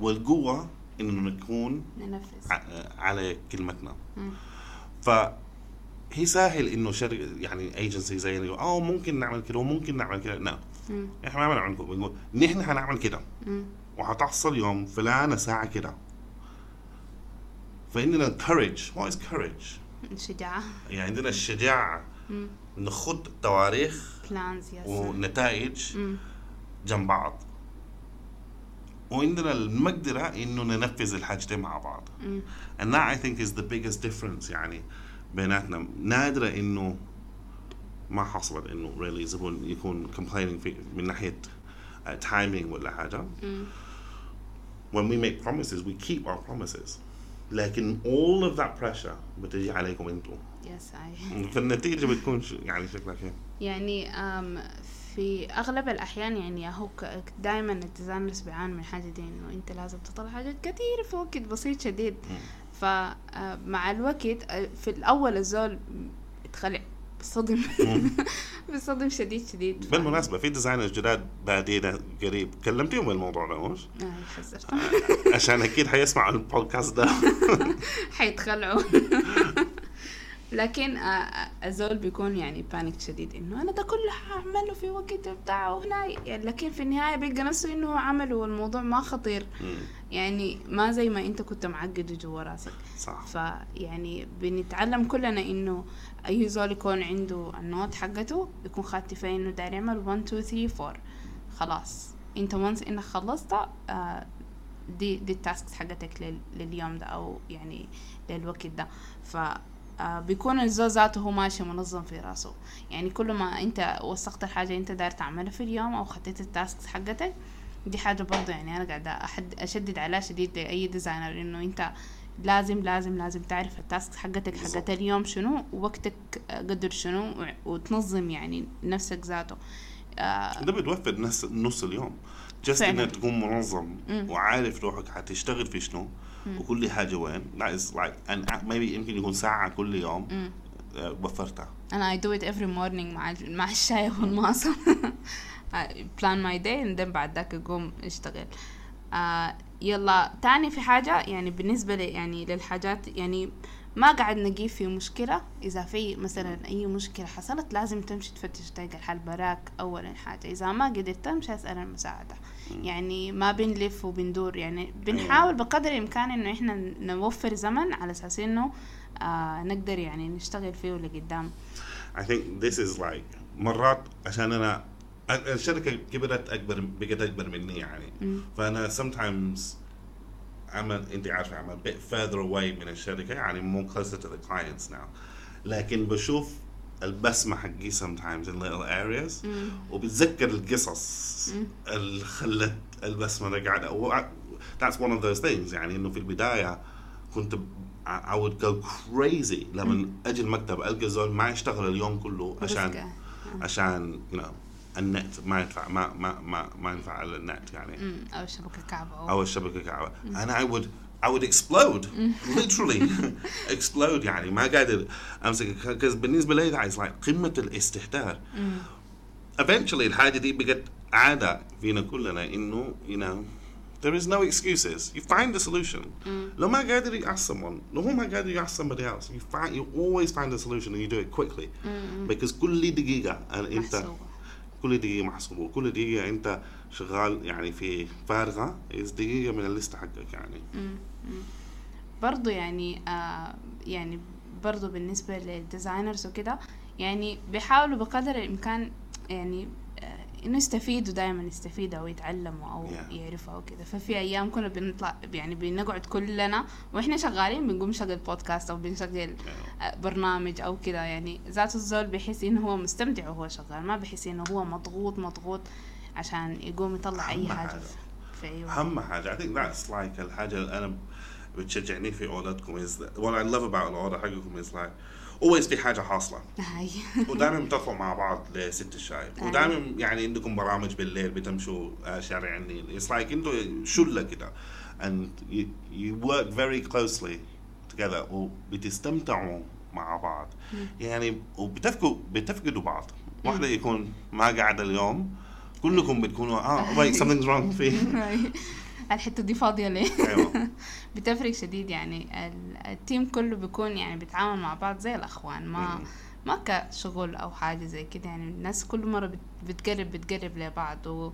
[SPEAKER 1] والقوة إنه نكون
[SPEAKER 2] ننفذ.
[SPEAKER 1] على كلمتنا
[SPEAKER 2] مم.
[SPEAKER 1] فهي سهل إنه شركة يعني ايجنسي زي آه ممكن نعمل كده وممكن نعمل كده. لا.
[SPEAKER 2] مم.
[SPEAKER 1] إحنا ما بنعمل بنقول نحن هنعمل كده. وهتحصل يوم فلانة ساعة كده. فعندنا courage. What is courage?
[SPEAKER 2] الشجاعة
[SPEAKER 1] يعني عندنا الشجاعة
[SPEAKER 2] مم.
[SPEAKER 1] نخد تواريخ
[SPEAKER 2] بلانز
[SPEAKER 1] ونتائج. جنب بعض. وعندنا المقدرة إنه ننفذ الحاجتين مع بعض. and that I think is the biggest difference يعني بيناتنا. نادرة إنه ما حصلت إنه really زبون يكون complaining في من ناحية uh, timing ولا حاجة.
[SPEAKER 2] مم.
[SPEAKER 1] when we make promises we keep our promises. لكن all of that pressure بتجي عليكم أنتم
[SPEAKER 2] yes اي
[SPEAKER 1] فالنتيجة بتكون يعني شكلها كيف؟
[SPEAKER 2] يعني أم في أغلب الأحيان يعني هو دائما ال designers بيعانوا من حاجة دي إنه أنت لازم تطلع حاجات كتير في وقت بسيط شديد. فمع الوقت آه، في الأول الزول يتخلع بصدم. بصدم شديد شديد.
[SPEAKER 1] بالمناسبة في designers جداد بادينا قريب كلمتيهم بالموضوع ده مش؟
[SPEAKER 2] آه،
[SPEAKER 1] عشان أكيد حيسمعوا البودكاست ده.
[SPEAKER 2] حيتخلعوا. لكن آه، آه، الزول بيكون يعني panic شديد إنه أنا ده كله حاعمله في وقت بتاعه هنا. يعني لكن في النهاية بيلقى نفسه إنه هو عمله والموضوع ما خطير. يعني ما زي ما أنت كنت معقده جوا راسك.
[SPEAKER 1] صح.
[SPEAKER 2] فيعني بنتعلم كلنا إنه أي زول يكون عنده ال note حقته يكون فيه إنه داير يعمل 1 2 3 4 خلاص. أنت once إنك خلصت آه، دي دي ال tasks حقتك لل- لليوم ده أو يعني للوقت ده. ف بيكون الزول ذاته هو ماشي منظم في راسه يعني كل ما انت وثقت الحاجة انت داير تعملها في اليوم أو خطيت ال tasks حقتك دي حاجة برضو يعني أنا قاعدة أحد أشدد عليها شديد لأي designer إنه انت لازم لازم لازم تعرف ال task حقتك حقت. اليوم شنو ووقتك قدر شنو وتنظم يعني نفسك ذاته آه
[SPEAKER 1] ده بتوفر نص نص اليوم
[SPEAKER 2] فعلاً.
[SPEAKER 1] إنك تكون منظم. وعارف روحك حتشتغل في شنو وكل حاجة وين. That is like and maybe يمكن يكون ساعة كل يوم
[SPEAKER 2] مم.
[SPEAKER 1] آه، وفرتها
[SPEAKER 2] أنا I do it every morning مع مع الشاي والمعصم plan my day and then بعد ذاك أقوم أشتغل. آه يلا تاني في حاجة يعني بالنسبة لي يعني للحاجات يعني ما قاعد نجيب في مشكلة. إذا في مثلا أي مشكلة حصلت لازم تمشي تفتش تلقى الحل. براك أولا حاجة. إذا ما قدرت تمشي أسأل المساعدة. يعني ما بنلف وبندور. يعني بنحاول بقدر الإمكان إنه إحنا نوفر زمن على أساس إنه آه نقدر يعني نشتغل فيه لقدام.
[SPEAKER 1] I think this is like مرات عشان أنا الشركة كبرت أكبر بقت أكبر مني يعني.
[SPEAKER 2] مم.
[SPEAKER 1] فأنا sometimes I'm a, أنت عارفة I'm a bit further away من الشركة يعني more closer to the clients now لكن بشوف البسمة حقي sometimes in little areas
[SPEAKER 2] مم.
[SPEAKER 1] وبتذكر القصص
[SPEAKER 2] مم.
[SPEAKER 1] اللي خلت البسمة ده قاعدة و- that's one of those things يعني إنه في البداية كنت I would go crazy لما أجي المكتب ألقى زول ما يشتغل اليوم كله عشان
[SPEAKER 2] رزقه.
[SPEAKER 1] عشان you know النت ما ينفع ما ما ما ما ينفع على النت يعني
[SPEAKER 2] مم. أو شبكة كعبة أو
[SPEAKER 1] او الشبكه كعبه and I would I would explode literally explode يعني ما قادر امسك because بالنسبه لي that is like قمه الاستهتار eventually الحاجه دي بقت عاده فينا كلنا انه you know there is no excuses you find a solution لو ما قادر you ask someone لو هو ما قادر you ask somebody else you find you always find a solution and you do it quickly because كل دقيقة انت
[SPEAKER 2] محسوبة.
[SPEAKER 1] كل دقيقة محسوبة وكل دقيقة أنت شغال يعني في فارقة is دقيقة من الليستة حقك يعني.
[SPEAKER 2] برضو يعني آه يعني برضو بالنسبة لل designers وكده يعني بيحاولوا بقدر الإمكان يعني إنه يستفيدوا دائما يستفيدوا أو يتعلموا أو
[SPEAKER 1] Yeah.
[SPEAKER 2] يعرفوا أو كده. ففي أيام كنا بنطلع يعني بنقعد كلنا وإحنا شغالين بنقوم نشغل بودكاست أو بنشغل آه، برنامج أو كده. يعني ذات الزول بيحس إنه هو مستمتع وهو شغال ما بيحس إنه هو مضغوط مضغوط عشان يقوم يطلع
[SPEAKER 1] أهم
[SPEAKER 2] حاجة.
[SPEAKER 1] حاجة.
[SPEAKER 2] في- وقت.
[SPEAKER 1] أهم حاجة. I think that's like الحاجة اللي أنا بتشجعني في اوردتكم is that what I love about الاوردر حقكم is like always في حاجة حاصلة.
[SPEAKER 2] هاي.
[SPEAKER 1] ودائما بتطلعوا مع بعض لست الشاي
[SPEAKER 2] أيوة.
[SPEAKER 1] ودائما يعني عندكم برامج بالليل بتمشوا شارع النيل it's like أنتوا شلة كده. And you, you work very closely together. وبتستمتعوا مع بعض. يعني وبتفقدوا بتفقدوا بعض. واحدة يكون ما قاعدة اليوم كلكم بتكونوا آه wait something's wrong في
[SPEAKER 2] الحتة دي فاضية ليه؟
[SPEAKER 1] أيوه.
[SPEAKER 2] بتفرق شديد يعني. ال- التيم كله بيكون يعني بيتعامل مع بعض زي الأخوان ما. ما كشغل أو حاجة زي كده يعني. الناس كل بت- بتقرب بتقرب لبعض و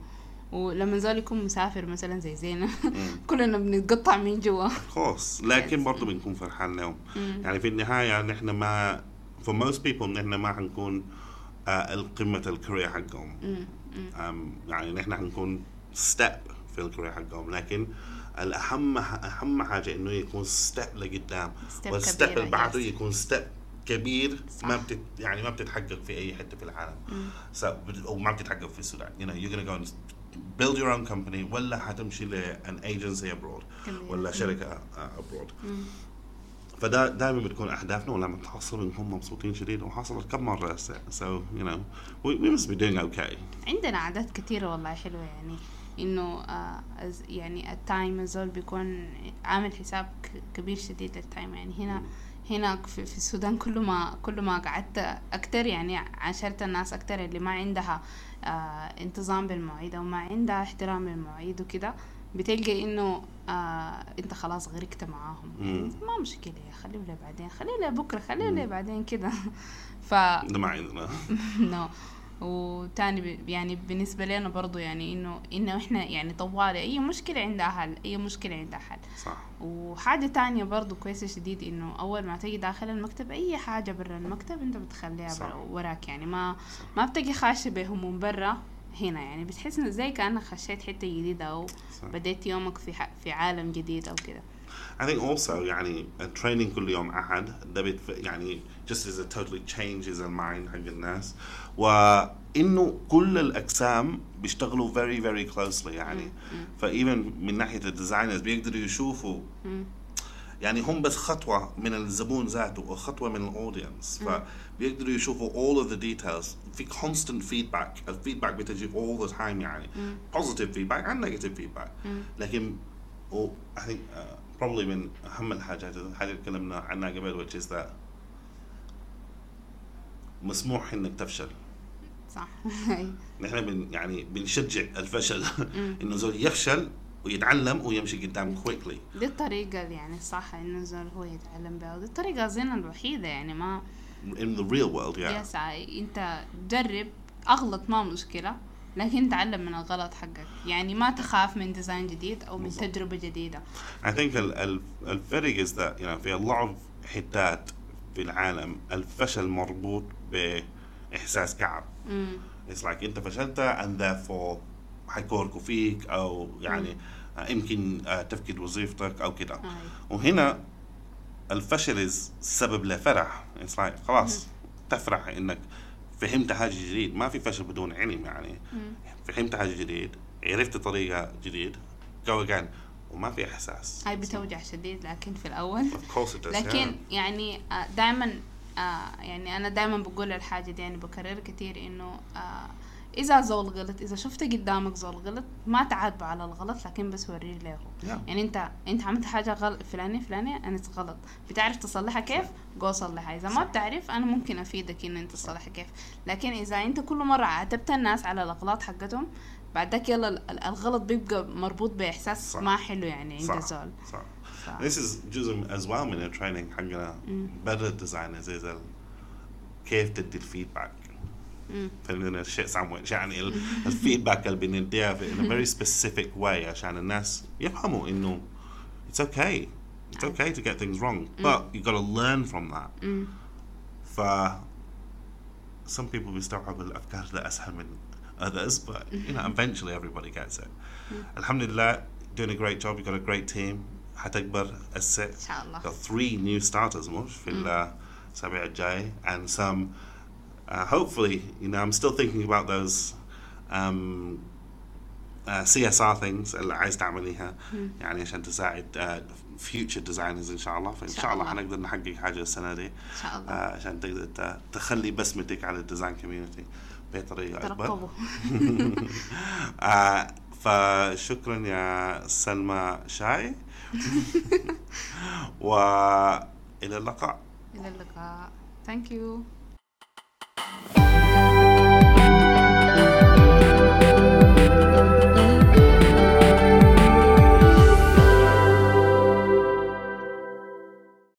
[SPEAKER 2] ولما زول يكون مسافر مثلا زي زينة كلنا بنتقطع من جوا.
[SPEAKER 1] course لكن برضه بنكون فرحان لهم. يعني في النهاية نحن ما for most people نحن ما حنكون آه القمة ال career حقهم. يعني نحن حنكون step في ال career حقهم. لكن الأهم أهم حاجة إنه يكون step لقدام. وال
[SPEAKER 2] step
[SPEAKER 1] اللي بعده. يكون step كبير
[SPEAKER 2] صح.
[SPEAKER 1] ما بتت يعني ما بتتحقق في أي حتة في العالم. أو ما بتتحقق في السودان. You know you're gonna go build your own company ولا حتمشي لأن abroad
[SPEAKER 2] كبير.
[SPEAKER 1] ولا آه، abroad. فدا دائما بتكون أهدافنا ولما تحصل بنكون مبسوطين شديد وحصلت كم مرة so you know we, we must be doing okay.
[SPEAKER 2] عندنا عادات كتيرة والله حلوة يعني. إنه آه يعني ال time الزول بيكون عامل حساب كبير شديد لل time يعني هنا هنا في, في السودان كل ما كل ما قعدت أكتر. يعني عاشرت الناس أكتر اللي ما عندها آه انتظام بالمواعيد أو ما عندها احترام للمواعيد وكده. بتلقى إنه آه أنت خلاص غرقت معاهم. يعني
[SPEAKER 1] مم.
[SPEAKER 2] ما مشكلة. خليه لي بعدين خليه لي بكرة خليه لي بعدين كده. ف
[SPEAKER 1] ده ما عندنا.
[SPEAKER 2] نو وتاني يعني بالنسبة لنا برضو يعني انه إنه إحنا يعني طوالي. أي مشكلة عندها حل أي مشكلة عندها حل
[SPEAKER 1] صح.
[SPEAKER 2] وحاجة تانية برضو كويسة شديد إنه أول ما تيجي داخل المكتب أي حاجة برا المكتب أنت بتخليها
[SPEAKER 1] صح.
[SPEAKER 2] وراك يعني. ما ما بتجي خاشة بهموم برا هنا يعني. بتحس إنه زي كأنك خشيت حتة جديدة أو
[SPEAKER 1] صح.
[SPEAKER 2] بديت يومك في في عالم جديد أو كده.
[SPEAKER 1] I think also يعني ال training كل يوم أحد ده بتف... يعني just as it totally changes ال mind حق الناس وإنه كل الأقسام بيشتغلوا very very closely يعني ف even من ناحية ال designers بيقدروا يشوفوا يعني هم بس خطوة من الزبون ذاته وخطوة من ال audience فبيقدروا يشوفوا all of the details في constant feedback الفيدباك بتجي all the time يعني positive feedback and negative feedback. لكن و I think uh, probably من أهم الحاجات الحاجة اللي تكلمنا عنها قبل which is that مسموح إنك تفشل.
[SPEAKER 2] صح.
[SPEAKER 1] نحن بن يعني بنشجع الفشل. إنه زول يفشل ويتعلم ويمشي قدام كويكلي
[SPEAKER 2] دي الطريقة اللي يعني الصح إنه الزول هو يتعلم بها ودي الطريقة اظن الوحيدة يعني ما
[SPEAKER 1] in the real world yeah.
[SPEAKER 2] إنت جرب أغلط ما مشكلة. لكن تعلم من الغلط حقك. يعني ما تخاف من ديزاين جديد أو من
[SPEAKER 1] بالضبط.
[SPEAKER 2] تجربة جديدة.
[SPEAKER 1] I think ال ال الفرق is that you know في a lot of حتات في العالم الفشل مربوط بإحساس كعب.
[SPEAKER 2] امم
[SPEAKER 1] It's like أنت فشلت and therefore حيكوركوا فيك أو يعني آه، يمكن آه، تفقد وظيفتك أو كده. وهنا الفشل is سبب لفرح. It's like خلاص تفرح إنك فهمت حاجة جديد. ما في فشل بدون علم يعني. فهمت حاجة جديد عرفت طريقة جديد go again وما في إحساس.
[SPEAKER 2] هاي بتوجع شديد لكن في
[SPEAKER 1] الأول.
[SPEAKER 2] لكن. يعني دائما يعني أنا دائما بقول الحاجة دي يعني بكرر كتير إنه آه، إذا زول غلط إذا شفت قدامك زول غلط ما تعاتبه على الغلط لكن بس وريه له.
[SPEAKER 1] Yeah.
[SPEAKER 2] يعني أنت أنت عملت حاجة غلط فلانية فلانية أنا غلط. بتعرف تصلحها كيف؟ جو صلحها. إذا ما. بتعرف أنا ممكن أفيدك إن أنت تصلحها كيف. لكن إذا أنت كل مرة عاتبت الناس على الأغلاط حقتهم بعد ذاك يلا ال- ال- الغلط بيبقى مربوط بإحساس
[SPEAKER 1] صح.
[SPEAKER 2] ما حلو يعني عند
[SPEAKER 1] صح.
[SPEAKER 2] زول.
[SPEAKER 1] صح.
[SPEAKER 2] صح.
[SPEAKER 1] This is جزء as well من ال training
[SPEAKER 2] حقنا.
[SPEAKER 1] better designers is كيف تدي ال feedback
[SPEAKER 2] مم.
[SPEAKER 1] فهمنا الشيء سامويل يعني ال- الفيدباك اللي بنديها في- in a very specific way عشان الناس يفهموا انه it's okay it's okay to get things wrong but you got to learn from that
[SPEAKER 2] مم.
[SPEAKER 1] ف some people بيستوعبوا الافكار ده اسهل من others but you know eventually everybody gets it الحمد لله doing a great job you got a great team حتكبر الست
[SPEAKER 2] ان شاء الله
[SPEAKER 1] got three new starters مش في الأسابيع الجاي and some Uh, hopefully you know I'm still thinking about those um, uh, CSR things اللي عايز تعمليها يعني عشان تساعد future designers إن شاء الله فإن
[SPEAKER 2] شاء
[SPEAKER 1] شاء الله. حنقدر نحقق حاجة السنة دي
[SPEAKER 2] ان شاء الله
[SPEAKER 1] عشان تقدر تخلي بسمتك على ال design community
[SPEAKER 2] ترقبوا
[SPEAKER 1] آه، فشكرا يا سلمى شاي والى اللقاء
[SPEAKER 2] إلى اللقاء thank you Thank you.